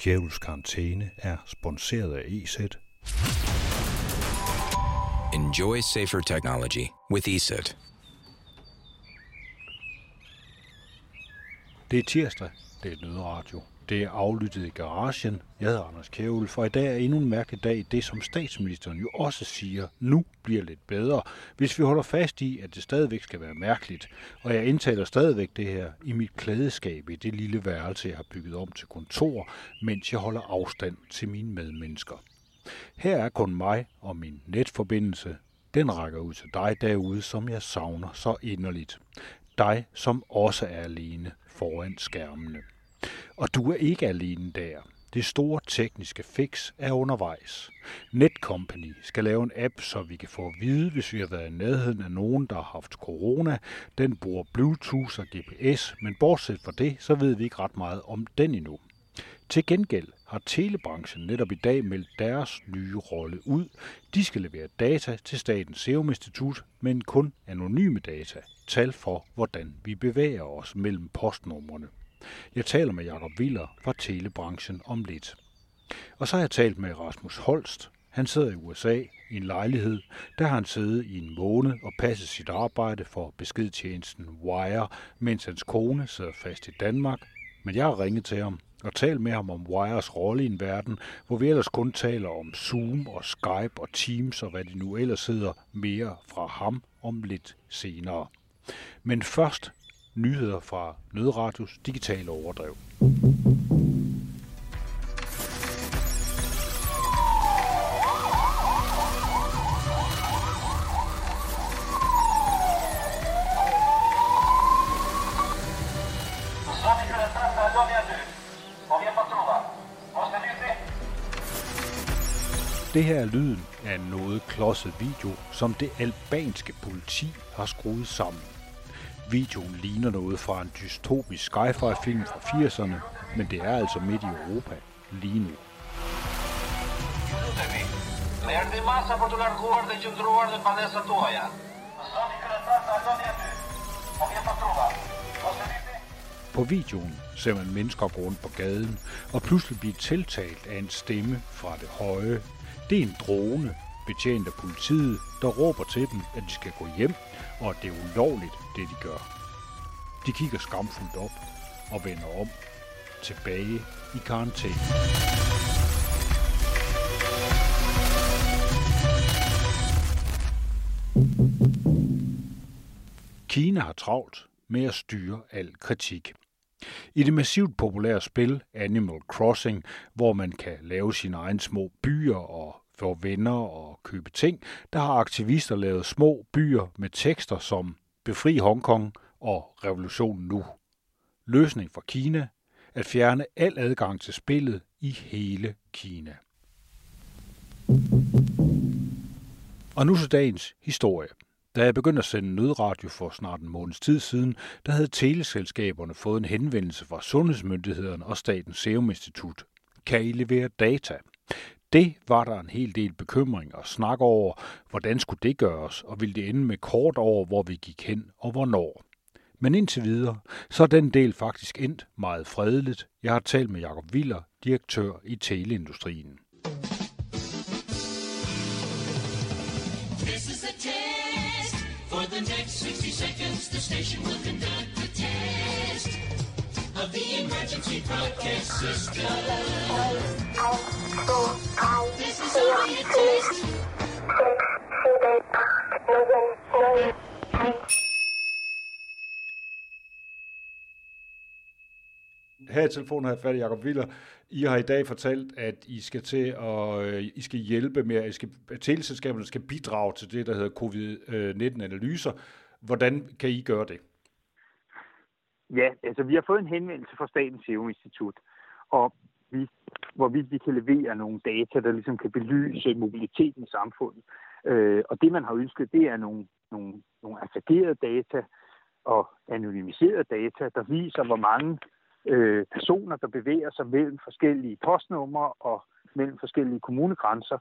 Kjævels karantæne er sponsoreret af EZ. Enjoy safer technology with ESET. Det er tirsdag. Det er nødradio. Det er aflyttet i garagen. Jeg hedder Anders Kjævel, for i dag er endnu en mærkelig dag. Det, som statsministeren jo også siger, nu bliver lidt bedre, hvis vi holder fast i, at det stadigvæk skal være mærkeligt. Og jeg indtaler stadigvæk det her i mit klædeskab i det lille værelse, jeg har bygget om til kontor, mens jeg holder afstand til mine medmennesker. Her er kun mig og min netforbindelse. Den rækker ud til dig derude, som jeg savner så inderligt. Dig, som også er alene foran skærmene. Og du er ikke alene der. Det store tekniske fix er undervejs. Netcompany skal lave en app, så vi kan få at vide, hvis vi har været i nærheden af nogen, der har haft corona. Den bruger Bluetooth og GPS, men bortset fra det, så ved vi ikke ret meget om den endnu. Til gengæld har telebranchen netop i dag meldt deres nye rolle ud. De skal levere data til Statens Serum Institut, men kun anonyme data. Tal for, hvordan vi bevæger os mellem postnumrene. Jeg taler med Jakob Viller fra telebranchen om lidt. Og så har jeg talt med Rasmus Holst. Han sidder i USA i en lejlighed. Der har han siddet i en måned og passet sit arbejde for beskedtjenesten Wire, mens hans kone sidder fast i Danmark. Men jeg har ringet til ham og talt med ham om Wires rolle i en verden, hvor vi ellers kun taler om Zoom og Skype og Teams og hvad det nu ellers hedder mere fra ham om lidt senere. Men først nyheder fra Nødradios digitale overdrev. Det her er lyden af en noget klodset video, som det albanske politi har skruet sammen. Videoen ligner noget fra en dystopisk sci-fi-film fra 80'erne, men det er altså midt i Europa lige nu. Erdi masa për të larguar dhe qëndruar në banesat tuaja. Zoni kryetar të På videoen ser man mennesker gå rundt på gaden og pludselig blive tiltalt af en stemme fra det høje. Det er en drone, betjent af politiet, der råber til dem, at de skal gå hjem, og at det er ulovligt, det de gør. De kigger skamfuldt op og vender om tilbage i karantæne. Kina har travlt med at styre al kritik. I det massivt populære spil Animal Crossing, hvor man kan lave sine egne små byer og for venner og købe ting, der har aktivister lavet små byer med tekster som Befri Hongkong og Revolution Nu. Løsning for Kina at fjerne al adgang til spillet i hele Kina. Og nu så dagens historie. Da jeg begyndte at sende nødradio for snart en måneds tid siden, der havde teleselskaberne fået en henvendelse fra sundhedsmyndighederne og Statens Serum Institut. Kan I levere data? Det var der en hel del bekymring og snak over, hvordan skulle det gøres, og ville det ende med kort over, hvor vi gik hen og hvornår. Men indtil videre, så er den del faktisk endt meget fredeligt. Jeg har talt med Jakob Viller, direktør i teleindustrien. This is a test. For the next 60 seconds, the station will conduct the test of the emergency broadcast system. This is only a test. Her i telefonen har jeg fat i Jacob Viller. I har i dag fortalt, at I skal til at øh, I skal hjælpe med, at, I skal, at teleselskaberne skal bidrage til det, der hedder covid-19-analyser. Øh, Hvordan kan I gøre det? Ja, altså vi har fået en henvendelse fra Statens Serum Institut, og vi, hvorvidt vi kan levere nogle data, der ligesom kan belyse mobiliteten i samfundet. Øh, og det, man har ønsket, det er nogle, nogle, nogle aggregerede data og anonymiserede data, der viser, hvor mange øh, personer, der bevæger sig mellem forskellige postnumre og mellem forskellige kommunegrænser,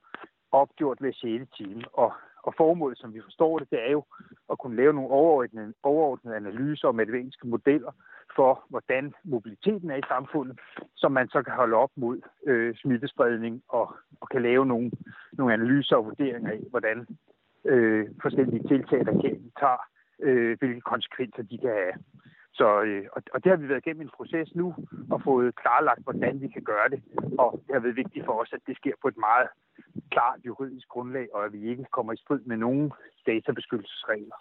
opgjort ved 6. time. Og, og formålet, som vi forstår det, det er jo at kunne lave nogle overordnede, overordnede analyser og matematiske modeller for, hvordan mobiliteten er i samfundet, som man så kan holde op mod øh, smittespredning og, og kan lave nogle, nogle analyser og vurderinger af, hvordan øh, forskellige tiltag, der kan, tager, øh, hvilke konsekvenser de kan have. Så, øh, og, og det har vi været igennem en proces nu og fået klarlagt, hvordan vi kan gøre det. Og det har været vigtigt for os, at det sker på et meget klart juridisk grundlag, og at vi ikke kommer i strid med nogen databeskyttelsesregler.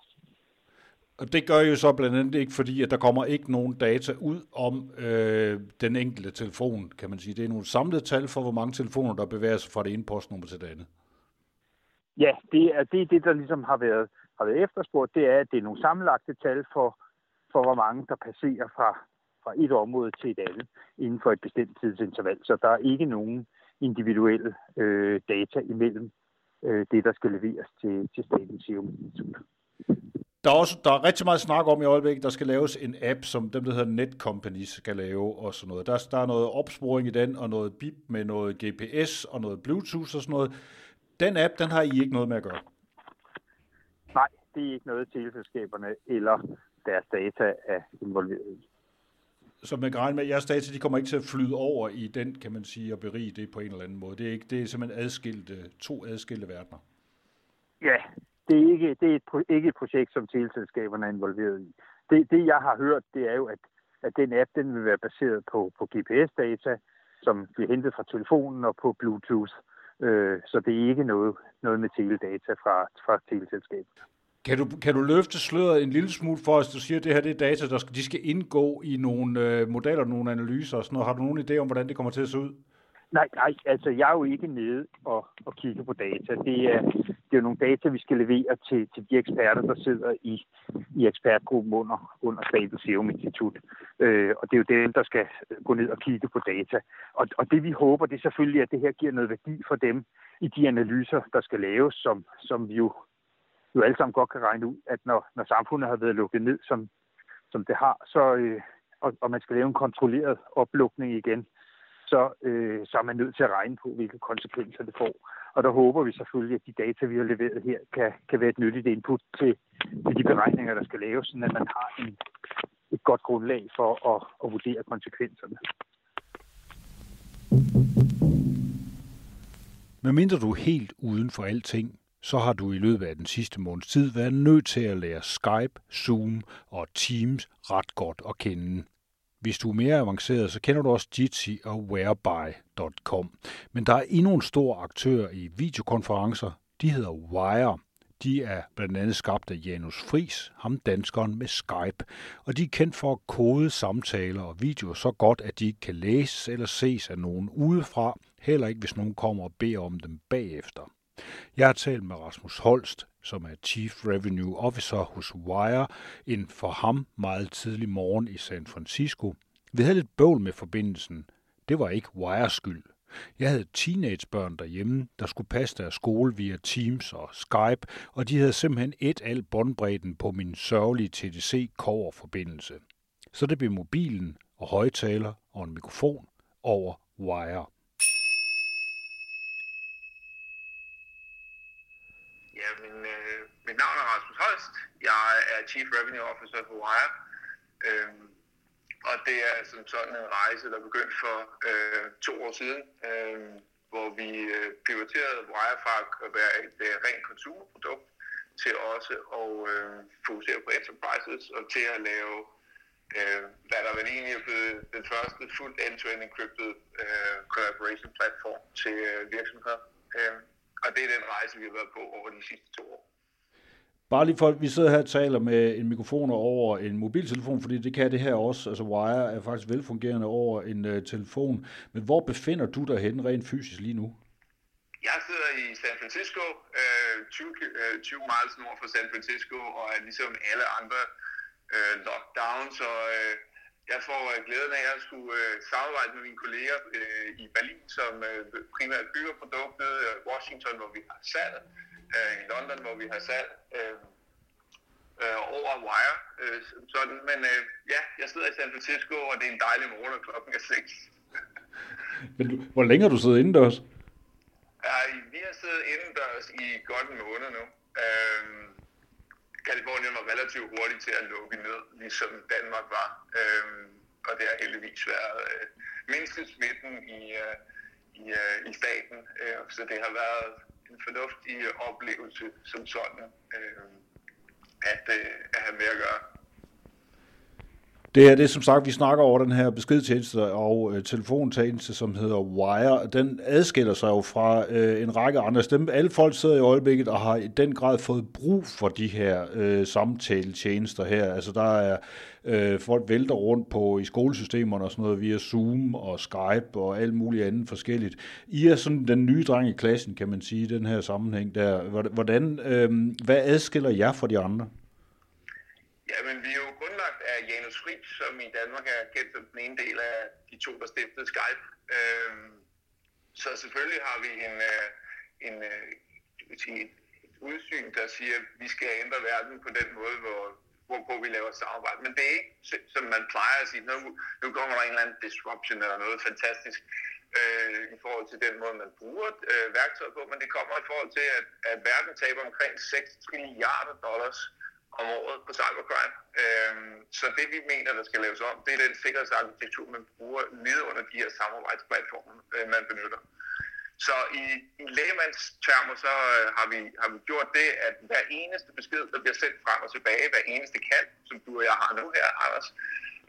Og det gør jo så blandt andet ikke, fordi at der kommer ikke nogen data ud om øh, den enkelte telefon, kan man sige. Det er nogle samlede tal for, hvor mange telefoner, der bevæger sig fra det ene postnummer til det andet. Ja, det er det, det der ligesom har været, har været efterspurgt. Det er, at det er nogle sammenlagte tal for, for hvor mange, der passerer fra, fra et område til et andet inden for et bestemt tidsinterval. Så der er ikke nogen individuelle øh, data imellem øh, det, der skal leveres til, til Statens Serum Institut. Der er, også, der er rigtig meget snak om i øjeblikket, der skal laves en app, som dem, der hedder Netcompanies, skal lave og sådan noget. Der, der er noget opsporing i den, og noget bip med noget GPS og noget Bluetooth og sådan noget. Den app, den har I ikke noget med at gøre? Nej, det er ikke noget, teleselskaberne eller deres data er involveret. Så man kan regne med, at jeres data de kommer ikke til at flyde over i den, kan man sige, og berige det på en eller anden måde. Det er, ikke, det er simpelthen adskilte, to adskilte verdener. Ja, det er ikke, det er et, ikke et projekt, som teleselskaberne er involveret i. Det, det, jeg har hørt, det er jo, at, at den app den vil være baseret på, på GPS-data, som bliver hentet fra telefonen og på Bluetooth. Øh, så det er ikke noget, noget med teledata fra, fra teleselskabet. Kan du, kan du løfte sløret en lille smule for os? Du siger, at det her det er data, der skal, de skal indgå i nogle øh, modeller, nogle analyser og sådan noget. Har du nogen idé om, hvordan det kommer til at se ud? Nej, nej, altså jeg er jo ikke nede og, og kigge på data. Det er, det er jo nogle data, vi skal levere til, til de eksperter, der sidder i, i ekspertgruppen under, under Statens Serum Institut. Øh, og det er jo dem, der skal gå ned og kigge på data. Og, og det vi håber, det er selvfølgelig, at det her giver noget værdi for dem i de analyser, der skal laves, som, som vi jo, jo alle sammen godt kan regne ud, at når, når samfundet har været lukket ned, som, som det har, så, øh, og, og man skal lave en kontrolleret oplukning igen, så, øh, så er man nødt til at regne på, hvilke konsekvenser det får. Og der håber vi selvfølgelig, at de data, vi har leveret her, kan, kan være et nyttigt input til, til de beregninger, der skal laves, så at man har en, et godt grundlag for at, at vurdere konsekvenserne. Men mindre du er helt uden for alting, så har du i løbet af den sidste måneds tid været nødt til at lære Skype, Zoom og Teams ret godt at kende. Hvis du er mere avanceret, så kender du også Jitsi og Whereby.com. Men der er endnu en stor aktør i videokonferencer. De hedder Wire. De er blandt andet skabt af Janus Fris, ham danskeren med Skype, og de er kendt for at kode samtaler og videoer så godt, at de ikke kan læses eller ses af nogen udefra, heller ikke hvis nogen kommer og beder om dem bagefter. Jeg har talt med Rasmus Holst, som er Chief Revenue Officer hos Wire, en for ham meget tidlig morgen i San Francisco. Vi havde lidt bøvl med forbindelsen. Det var ikke Wires skyld. Jeg havde teenagebørn derhjemme, der skulle passe deres skole via Teams og Skype, og de havde simpelthen et al båndbredden på min sørgelige TDC forbindelse. Så det blev mobilen og højtaler og en mikrofon over Wire. Ja, min, øh, mit navn er Jeg er Chief Revenue Officer for Wire. Øhm, og det er som sådan en rejse, der begyndte for øh, to år siden, øh, hvor vi øh, pivoterede Wire fra at være et øh, rent konsumerprodukt til også at øh, fokusere på enterprises og til at lave, øh, hvad der vel egentlig er blevet den første fuldt end-to-end encrypted øh, collaboration platform til øh, virksomheder. Øh, og det er den rejse, vi har været på over de sidste to år. Bare lige folk, vi sidder her og taler med en mikrofon over en mobiltelefon, fordi det kan det her også. Altså Wire er faktisk velfungerende over en uh, telefon. Men hvor befinder du dig henne rent fysisk lige nu? Jeg sidder i San Francisco, øh, 20, øh, 20 miles nord for San Francisco, og er ligesom alle andre øh, lockdown, så øh, jeg får øh, glæden af at skulle øh, samarbejde med mine kolleger øh, i Berlin, som øh, primært bygger produktet, øh, Washington, hvor vi har salg, øh, i London, hvor vi har salg, øh, øh, over Wire. Øh, sådan. Men øh, ja, jeg sidder i San Francisco, og det er en dejlig morgen, og klokken er 6. Men du, hvor længe har du siddet indendørs? Ja, vi har siddet indendørs i godt en måned nu. Øh, Kalifornien var relativt hurtigt til at lukke ned, ligesom Danmark var. Øh, og det har heldigvis været øh, mindsket smitten i, øh, i, øh, i staten. Øh, så det har været en fornuftig oplevelse som sådan øh, at, øh, at have med at gøre. Det er det, som sagt, vi snakker over den her beskedtjeneste og øh, telefontjeneste, som hedder Wire. Den adskiller sig jo fra øh, en række andre stemme. Alle folk sidder i øjeblikket og har i den grad fået brug for de her øh, samtaletjenester her. Altså der er øh, folk vælter rundt på i skolesystemerne og sådan noget via Zoom og Skype og alt muligt andet forskelligt. I er sådan den nye dreng i klassen, kan man sige, i den her sammenhæng der. Hvordan, øh, hvad adskiller jer fra de andre? Jamen, vi er jo Daniel af som i Danmark er kendt som den ene del af de to, der stiftede Skype. Øhm, så selvfølgelig har vi en, øh, en, øh, en, sige, et udsyn, der siger, at vi skal ændre verden på den måde, hvor, hvorpå vi laver samarbejde. Men det er ikke, som man plejer at sige, nu, nu kommer der en eller anden disruption eller noget fantastisk øh, i forhold til den måde, man bruger øh, værktøjer på, men det kommer i forhold til, at, at verden taber omkring 6 trilliarder dollars om året på cybercrime. Øhm, så det vi mener, der skal laves om, det er den sikkerhedsarkitektur, man bruger nede under de her samarbejdsplatforme, øh, man benytter. Så i, i lægemandstermer, så øh, har, vi, har vi gjort det, at hver eneste besked, der bliver sendt frem og tilbage, hver eneste kald, som du og jeg har nu her, Anders,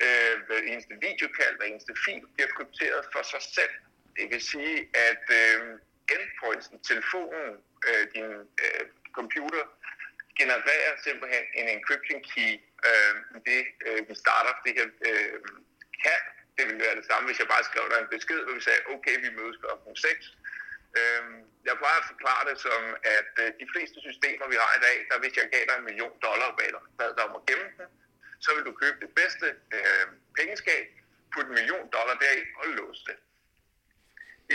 øh, hver eneste videokald, hver eneste fil, bliver krypteret for sig selv. Det vil sige, at øh, endpointsen, telefonen, øh, din øh, computer, genererer simpelthen en encryption key, øh, det øh, vi starter det her øh, kan. Det ville være det samme, hvis jeg bare skrev dig en besked, hvor vi sagde, okay, vi mødes kl. 6. Øh, jeg plejer at forklare det som, at øh, de fleste systemer, vi har i dag, der hvis jeg gav dig en million dollar bag dig, bad dig om at gemme den, så vil du købe det bedste øh, pengeskab, putte en million dollar deri og låse det.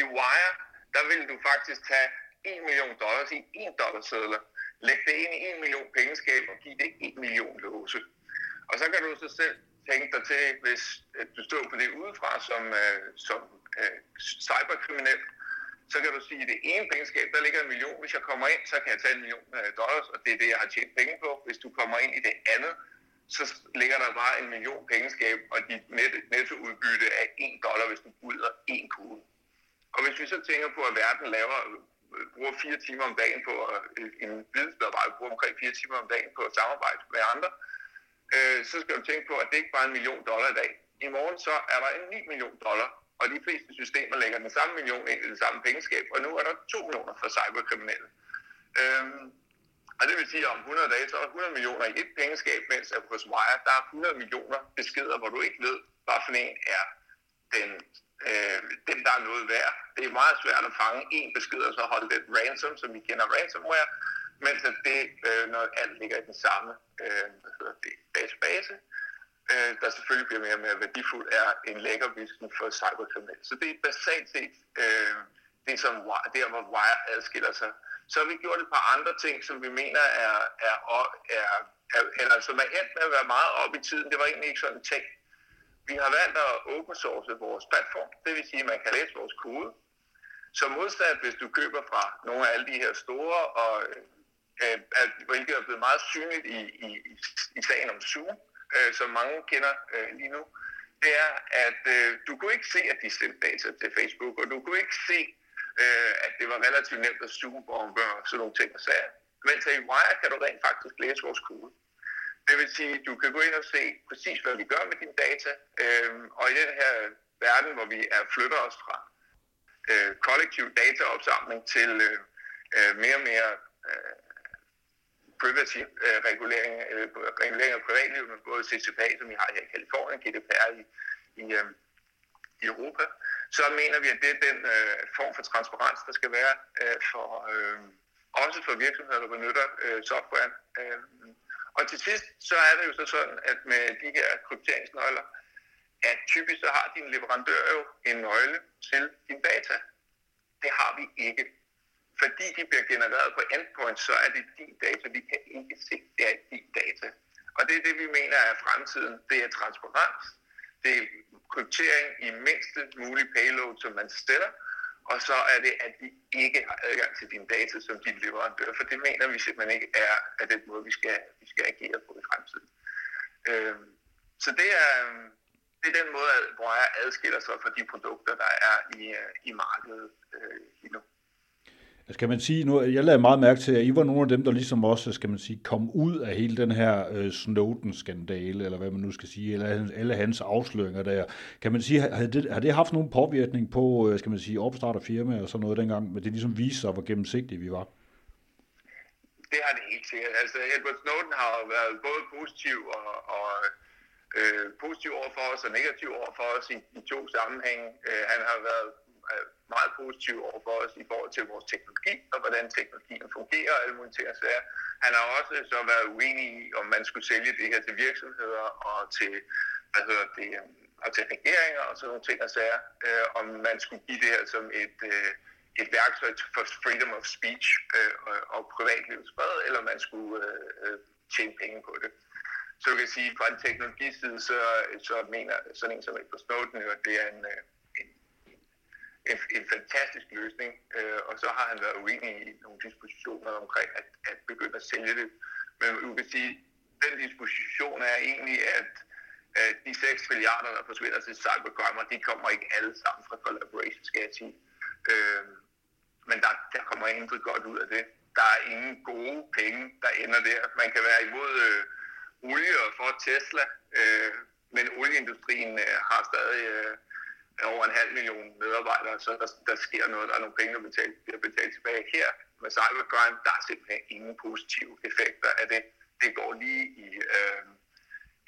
I Wire, der vil du faktisk tage 1 million dollars i 1 dollar sædler, Læg det ind i en million pengeskab og giv det en million låse. Og så kan du så selv tænke dig til, hvis du står på det udefra som, øh, som øh, cyberkriminel, så kan du sige, at det ene pengeskab, der ligger en million. Hvis jeg kommer ind, så kan jeg tage en million øh, dollars, og det er det, jeg har tjent penge på. Hvis du kommer ind i det andet, så ligger der bare en million pengeskab, og dit nettoudbytte er en dollar, hvis du bryder en kugle. Og hvis vi så tænker på, at verden laver Øh, bruger fire timer om dagen på, øh, en vidensmedarbejder bruger omkring fire timer om dagen på at samarbejde med andre, øh, så skal du tænke på, at det ikke bare er en million dollar i dag. I morgen så er der en 9 million dollar, og de fleste systemer lægger den samme million ind i det samme pengeskab, og nu er der 2 millioner for cyberkriminelle. Øhm, og det vil sige, at om 100 dage, så er der 100 millioner i et pengeskab, mens at hos Wire, der er 100 millioner beskeder, hvor du ikke ved, hvad for en er den øh, dem, der er noget værd. Det er meget svært at fange en besked og så holde det ransom, som vi kender ransomware, mens at det, øh, når alt ligger i den samme øh, hvad hedder det, database, øh, der selvfølgelig bliver mere og mere værdifuld, er en lækkervisken for cyberkriminelle. Så det er basalt set øh, det, som, der, hvor Wire adskiller sig. Så har vi gjort et par andre ting, som vi mener er, er, er, er, er eller som er endt med at være meget op i tiden. Det var egentlig ikke sådan tænkt vi har valgt at open source vores platform, det vil sige, at man kan læse vores kode. Så modsat, hvis du køber fra nogle af alle de her store, og øh, at, hvilket er blevet meget synligt i, i, i sagen om Zoom, øh, som mange kender øh, lige nu, det er, at øh, du kunne ikke se, at de sendte data til Facebook, og du kunne ikke se, øh, at det var relativt nemt at zoome på og sådan nogle ting og sager. Men i Wire kan du rent faktisk læse vores kode. Det vil sige, du kan gå ind og se præcis, hvad vi gør med dine data, øh, og i den her verden, hvor vi er flytter os fra øh, kollektiv dataopsamling til øh, øh mere og mere øh, privacy øh, regulering, øh, regulering af privatlivet, med både CCPA, som vi har her i Kalifornien, GDPR i, i, øh, i Europa, så mener vi, at det er den øh, form for transparens, der skal være øh, for øh, også for virksomheder, der benytter øh, software. Øh, og til sidst, så er det jo så sådan, at med de her krypteringsnøgler, at typisk så har din leverandør jo en nøgle til din data. Det har vi ikke. Fordi de bliver genereret på endpoint, så er det din data. Vi kan ikke se, det er din data. Og det er det, vi mener er fremtiden. Det er transparens. Det er kryptering i mindste mulige payload, som man stiller og så er det, at vi ikke har adgang til dine data som din leverandør, for det mener vi simpelthen ikke er, er den måde, vi skal, vi skal agere på i fremtiden. Øh, så det er, det er den måde, hvor jeg adskiller sig fra de produkter, der er i, øh, i markedet øh, lige nu. Skal man sige, nu, jeg lagde meget mærke til, at I var nogle af dem, der ligesom også, skal man sige, kom ud af hele den her øh, Snowden-skandale, eller hvad man nu skal sige, eller alle hans afsløringer der. Kan man sige, har det, har det haft nogen påvirkning på, øh, skal man sige, opstart af firma og sådan noget dengang, men det ligesom viste sig, hvor gennemsigtige vi var? Det har det helt sikkert. Altså, Edward Snowden har været både positiv og, og øh, positiv over for os og negativ over for os i, i to sammenhænge. Øh, han har været øh, meget positiv over os i forhold til vores teknologi og hvordan teknologien fungerer og alle mulige ting og sager. Han har også så været uenig i, om man skulle sælge det her til virksomheder og til, hvad hedder det, øhm, og til regeringer og sådan nogle ting og sager. Øh, om man skulle give det her som et, øh, et værktøj for freedom of speech øh, og, og privatlivets fred, eller man skulle øh, øh, tjene penge på det. Så du kan sige, at fra en teknologiside, så, så mener sådan en som Edward Snowden at det er en, øh, en, en, fantastisk løsning. Øh, og så har han været uenig i nogle dispositioner omkring at, at begynde at sælge det. Men du kan sige, den disposition er egentlig, at at de 6 milliarder, der forsvinder til cybercrime, de kommer ikke alle sammen fra collaboration, skal jeg sige. Øh, men der, der kommer intet godt ud af det. Der er ingen gode penge, der ender der. Man kan være imod øh, olie og for Tesla, øh, men olieindustrien øh, har stadig øh, over en halv million medarbejdere, så der, der sker noget, der er nogle penge, der betalt, bliver betalt tilbage her. Med cybercrime, der er simpelthen ingen positive effekter af det. Det går lige i, øh,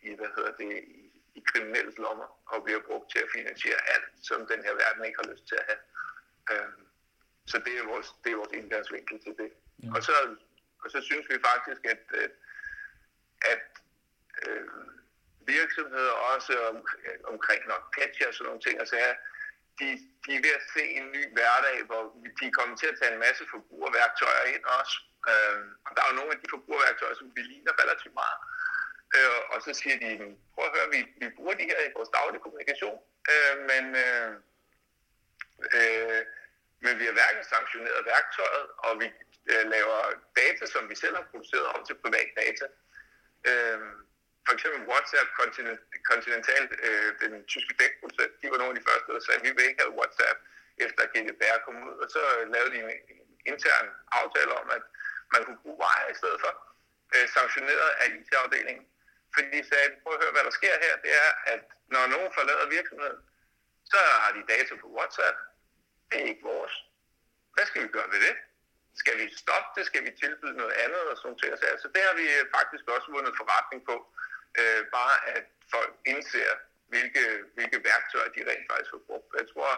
i hvad hedder det, i, i kriminelles lommer og bliver brugt til at finansiere alt, som den her verden ikke har lyst til at have. Øh, så det er vores, det er vores indgangsvinkel til det. Ja. Og, så, og så synes vi faktisk, at, øh, at øh, virksomheder også om, omkring nok patch og sådan nogle ting, altså er, de, de er ved at se en ny hverdag, hvor de kommer til at tage en masse forbrugerværktøjer ind også. Øh, og der er jo nogle af de forbrugerværktøjer, som vi ligner relativt meget. Øh, og så siger de, prøv at høre, vi, vi bruger de her i vores daglige kommunikation, øh, men, øh, øh, men vi har hverken sanktioneret værktøjet, og vi øh, laver data, som vi selv har produceret om til privat data. Øh, for eksempel WhatsApp Continental, øh, den tyske dækproducent, de var nogle af de første, der sagde, at vi vil ikke have WhatsApp, efter GDPR kom ud. Og så lavede de en intern aftale om, at man kunne bruge veje i stedet for, øh, sanktioneret af IT-afdelingen. Fordi de sagde, prøv at høre, hvad der sker her, det er, at når nogen forlader virksomheden, så har de data på WhatsApp. Det er ikke vores. Hvad skal vi gøre ved det? Skal vi stoppe det? Skal vi tilbyde noget andet? Og sådan ting. Så altså, det har vi øh, faktisk også vundet forretning på øh, bare at folk indser, hvilke, hvilke værktøjer de rent faktisk har brugt. Jeg tror,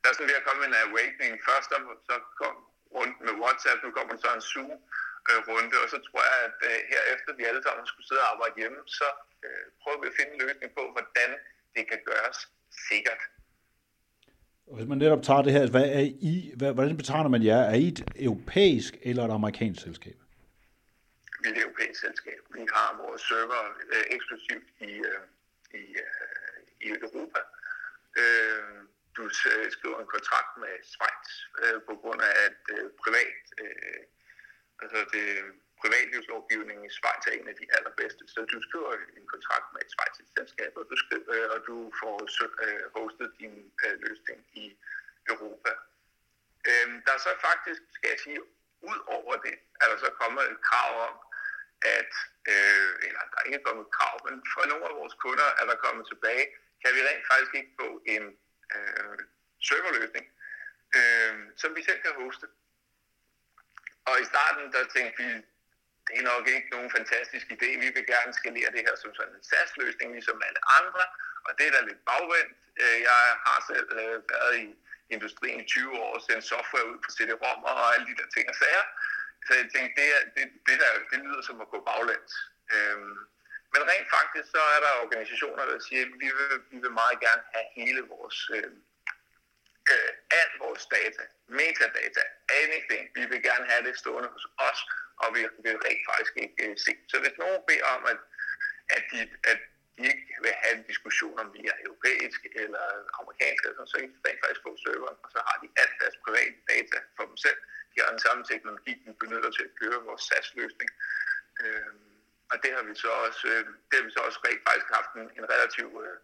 der er sådan ved at komme en awakening. Først så kom rundt med WhatsApp, nu kommer så en Zoom-runde, øh, og så tror jeg, at øh, herefter vi alle sammen skulle sidde og arbejde hjemme, så øh, prøver vi at finde en løsning på, hvordan det kan gøres sikkert. Hvis man netop tager det her, hvad er I, hvad, hvordan betegner man jer? Er I et europæisk eller et amerikansk selskab? Vi er et europæisk selskab. Vi har vores server øh, eksklusivt i, øh, i, øh, i Europa. Øh, du øh, skriver en kontrakt med Schweiz øh, på grund af, at øh, privat, øh, altså det, privatlivslovgivningen i Schweiz er en af de allerbedste. Så du skriver en kontrakt med et schweizisk selskab, og du, skriver, øh, og du får øh, hostet din øh, løsning i Europa. Øh, der er så faktisk, skal jeg sige, ud over det, er der så kommet et krav om, at, øh, eller der er ikke kommet krav, men for nogle af vores kunder er der kommet tilbage, kan vi rent faktisk ikke få en øh, serverløsning, øh, som vi selv kan hoste. Og i starten, der tænkte vi, det er nok ikke nogen fantastisk idé. Vi vil gerne skalere det her som sådan en SaaS-løsning, ligesom alle andre, og det er da lidt bagvendt. Øh, jeg har selv øh, været i industrien i 20 år og sendt software ud på CD-ROM og alle de der ting og sager. Så jeg tænkte, det, er, det, det, der, det lyder som at gå baglæns. Øhm, men rent faktisk, så er der organisationer, der siger, at vi vil, vi vil meget gerne have hele vores, øh, øh, alt vores data, metadata, anything. Vi vil gerne have det stående hos os, og vi vil rent faktisk ikke øh, se. Så hvis nogen beder om, at, at, de, at ikke vil have en diskussion om, vi er europæisk eller amerikansk, så så kan de faktisk få serveren, og så har de alt deres private data for dem selv. De har den samme teknologi, vi benytter til at køre vores SAS-løsning. Øh, og det har vi så også, øh, det har vi så også rent faktisk haft en, en relativ øh,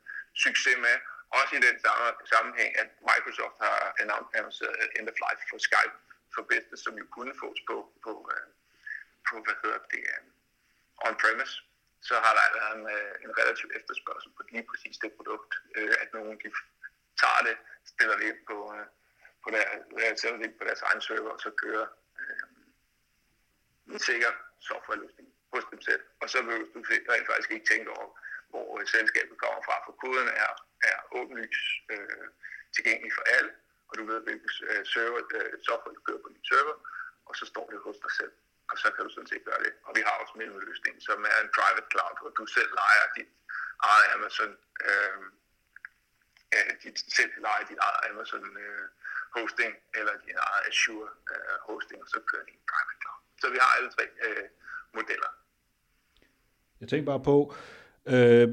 succes med, også i den samme, sammenhæng, at Microsoft har annonceret øh, end of life for Skype for Business, som jo kunne fås på, på, øh, på hvad hedder det, øh, on-premise, så har der været en, øh, en relativ efterspørgsel på lige præcis det produkt, øh, at nogen de tager det, stiller det ind på, øh, på, der, sætter det ind på deres egen server, og så kører øh, en sikker softwareløsning hos dem selv. Og så vil du rent faktisk ikke tænke over, hvor øh, selskabet kommer fra, for koden er, er åbenlyst øh, tilgængelig for alle, og du ved, hvilken øh, server, øh, software du kører på din server, og så står det hos dig selv. Og så kan du sådan set gøre det. Og vi har også mellemløsningen, som er en private cloud, hvor du selv leger dit eget Amazon, øh, ja, dit, selv leger dit eget Amazon øh, hosting, eller din eget Azure øh, hosting, og så kører din private cloud. Så vi har alle tre øh, modeller. Jeg tænker bare på, øh,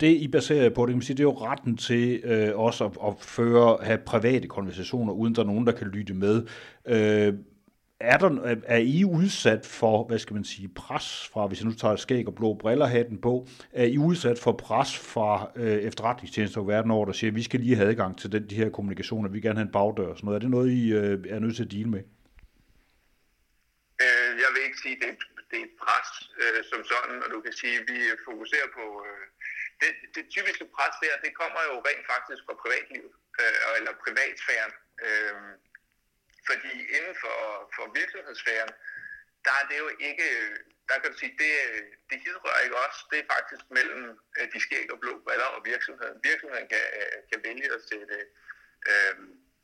det I baserer på, det, kan sige, det er jo retten til øh, også at, at føre, have private konversationer, uden der er nogen, der kan lytte med. Øh, er, der, er I udsat for, hvad skal man sige, pres fra, hvis jeg nu tager skæg og blå briller på, er I udsat for pres fra øh, efterretningstjenester over verden over, der siger, at vi skal lige have adgang til den, de her kommunikationer, vi vil gerne have en bagdør og sådan noget. Er det noget, I øh, er nødt til at deal med? Øh, jeg vil ikke sige, at det, det er et pres øh, som sådan, og du kan sige, at vi fokuserer på... Øh, det, det typiske pres der, det kommer jo rent faktisk fra privatlivet, øh, eller privatsfæren. Øh, fordi inden for, for virksomhedssfæren, der er det jo ikke, der kan du sige, det, det hidrører ikke også. Det er faktisk mellem øh, de skæg og blå briller og virksomheden. Virksomheden kan, øh, kan vælge at sætte øh,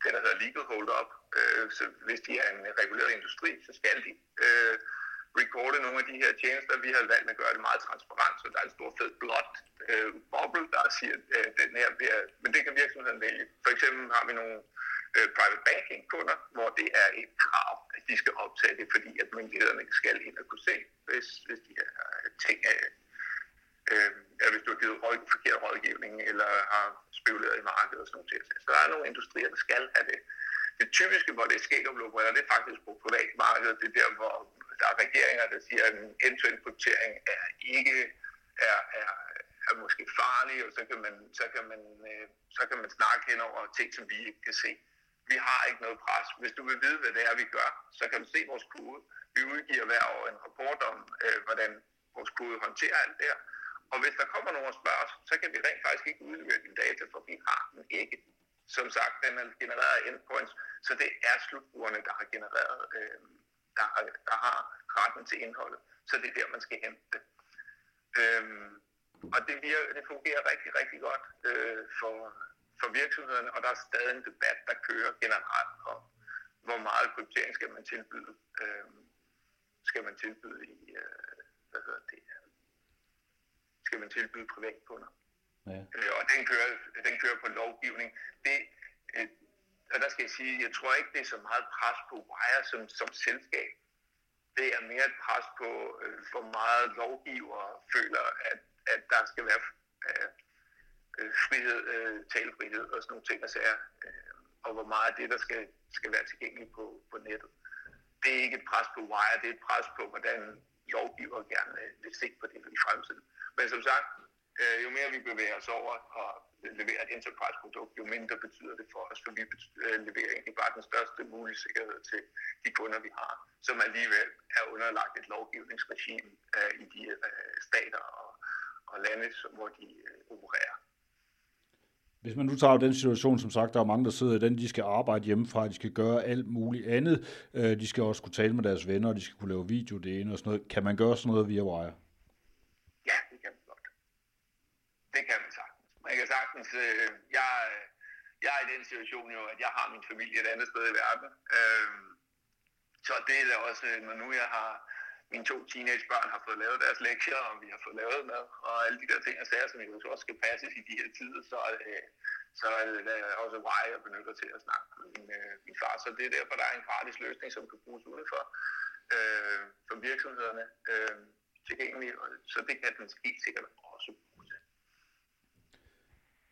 det, der hedder legal hold up. Øh, så hvis de er en reguleret industri, så skal de øh, recorde nogle af de her tjenester. Vi har valgt at gøre det meget transparent, så der er en stor fed blot øh, boble, der siger, at øh, den her bliver, men det kan virksomheden vælge. For eksempel har vi nogle øh, private banking kunder, hvor det er et krav, at de skal optage det, fordi at myndighederne skal ind og kunne se, hvis, hvis de her øh, ting er, øh, øh eller hvis du har givet råd, forkert rådgivning, eller har spekuleret i markedet og sådan noget. Så der er nogle industrier, der skal have det. Det typiske, hvor det sker om det er faktisk på privatmarkedet. Det er der, hvor der er regeringer, der siger, at en end-to-end kryptering er ikke er, er, er måske farlig, og så kan man, så kan man, øh, så kan man snakke hen over ting, som vi ikke kan se. Vi har ikke noget pres. Hvis du vil vide, hvad det er, vi gør, så kan du se vores kode. Vi udgiver hver år en rapport om, øh, hvordan vores kode håndterer alt det her. Og hvis der kommer nogen og spørger os, så kan vi rent faktisk ikke udlevere din data, for vi har den ikke. Som sagt, den er genereret af endpoints, så det er slutbrugerne, der har genereret, øh, der, har, der har retten til indholdet. Så det er der, man skal hente det. Øhm, og det, virker, det fungerer rigtig, rigtig godt øh, for, for virksomhederne, og der er stadig en debat, der kører generelt om, hvor meget kryptering skal man tilbyde, øh, skal man tilbyde i, øh, hvad hedder det, skal man tilbyde privatkunder. Ja. Øh, og den kører, den kører på lovgivning. Det, øh, og der skal jeg sige, jeg tror ikke, det er så meget pres på Wire som, som selskab. Det er mere et pres på, øh, hvor meget lovgiver føler, at, at der skal være øh, øh, frihed, øh, talefrihed og sådan nogle ting og altså sager, øh, og hvor meget af det, der skal, skal være tilgængeligt på, på nettet. Det er ikke et pres på Wire, det er et pres på, hvordan lovgiver gerne vil se på det i fremtiden. Men som sagt, øh, jo mere vi bevæger os over og leverer et enterprise-produkt, jo mindre betyder det for os, for vi øh, leverer egentlig bare den største mulige sikkerhed til de kunder, vi har, som alligevel er underlagt et lovgivningsregime øh, i de øh, stater og, og lande, som, hvor de øh, opererer. Hvis man nu tager den situation, som sagt, der er mange, der sidder i den, de skal arbejde hjemmefra, de skal gøre alt muligt andet, øh, de skal også kunne tale med deres venner, de skal kunne lave video, det ene og sådan noget. Kan man gøre sådan noget via Wire? Ja, Man kan sagtens, øh, jeg, øh, jeg er i den situation jo, at jeg har min familie et andet sted i verden. Øh, så det er da også, når nu jeg har mine to teenagebørn har fået lavet deres lektier, og vi har fået lavet mad, og alle de der ting og sager, som jeg også skal passes i de her tider, så øh, så er det også vej, jeg benytter til at snakke med min, øh, min far. Så det er derfor, der er en gratis løsning, som kan bruges udenfor øh, for virksomhederne øh, tilgængelig, så det kan den helt sikkert også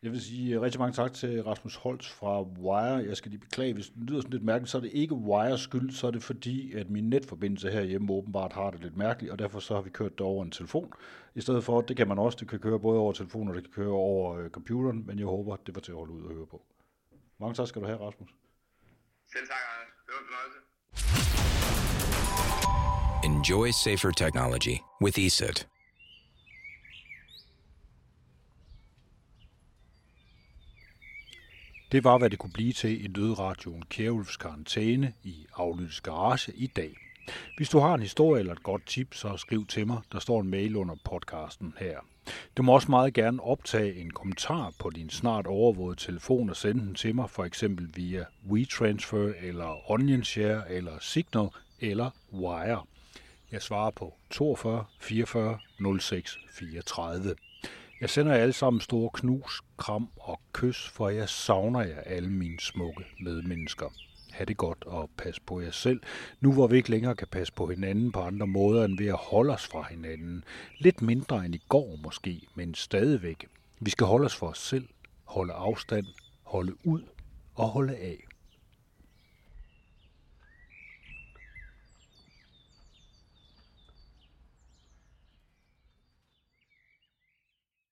jeg vil sige øh, rigtig mange tak til Rasmus Holtz fra Wire. Jeg skal lige beklage, hvis det lyder sådan lidt mærkeligt, så er det ikke Wires skyld, så er det fordi, at min netforbindelse herhjemme åbenbart har det lidt mærkeligt, og derfor så har vi kørt det over en telefon. I stedet for, det kan man også, det kan køre både over telefonen, og det kan køre over øh, computeren, men jeg håber, det var til at holde ud og høre på. Mange tak skal du have, Rasmus. Selv tak, Anders. Det var en fornøjelse. Enjoy safer technology with ESET. Det var, hvad det kunne blive til i Nødradioen Kjærulfs karantæne i Aflyttes Garage i dag. Hvis du har en historie eller et godt tip, så skriv til mig. Der står en mail under podcasten her. Du må også meget gerne optage en kommentar på din snart overvågede telefon og sende den til mig, for eksempel via WeTransfer eller OnionShare eller Signal eller Wire. Jeg svarer på 42 44 06 34. Jeg sender jer alle sammen store knus, kram og kys, for jeg savner jer alle mine smukke medmennesker. Ha' det godt og pas på jer selv, nu hvor vi ikke længere kan passe på hinanden på andre måder end ved at holde os fra hinanden. Lidt mindre end i går måske, men stadigvæk. Vi skal holde os for os selv, holde afstand, holde ud og holde af.